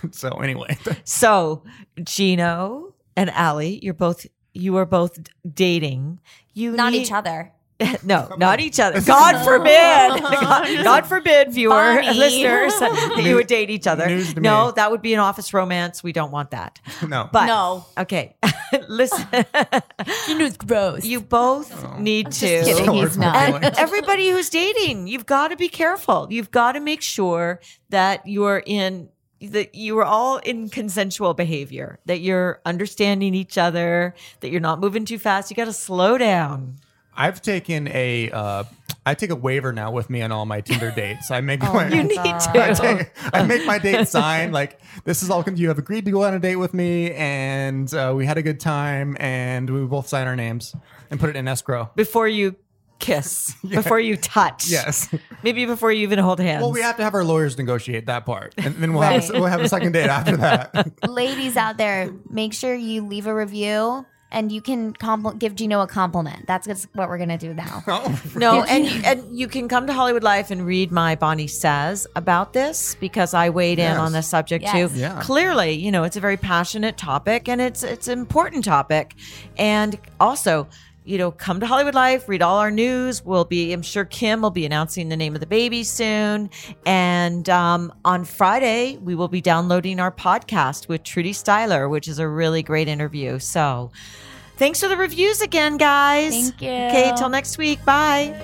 [laughs] so anyway, [laughs] So, Gino and Allie, you're both you are both dating. You Not need- each other. [laughs] no, not each other. God forbid. God, God forbid, viewer Funny. listeners, that you would date each other. No, me. that would be an office romance. We don't want that. no. But No. okay, listen. Gino's gross. You both need just to. kidding, So he's hurtful not. And everybody who's dating, you've got to be careful. You've got to make sure that you're in that you are all in consensual behavior, that you're understanding each other, that you're not moving too fast. You got to slow down. I've taken a uh, I take a waiver now with me on all my Tinder dates. I make [laughs] my You [laughs] need I, to. take, I make my date [laughs] sign like this is all you have agreed to go on a date with me and uh, we had a good time and we both sign our names and put it in escrow. before you kiss, [laughs] before you touch. Yes. Maybe before you even hold hands. Well, we have to have our lawyers negotiate that part, and then we'll have a, Right. we'll have a second date after that. [laughs] Ladies out there, make sure you leave a review and you can compl- give Gino a compliment. That's just what we're going to do now. [laughs] Oh, no, and and you can come to Hollywood Life and read my Bonnie says about this because I weighed in on this subject Yes. too. Yeah. Clearly, you know, it's a very passionate topic and it's it's an important topic. And also, you know, come to Hollywood Life, read all our news. We'll be, I'm sure Kim will be announcing the name of the baby soon. And um, on Friday, we will be downloading our podcast with Trudie Styler, which is a really great interview. So thanks for the reviews again, guys. Thank you. Okay, till next week. Bye.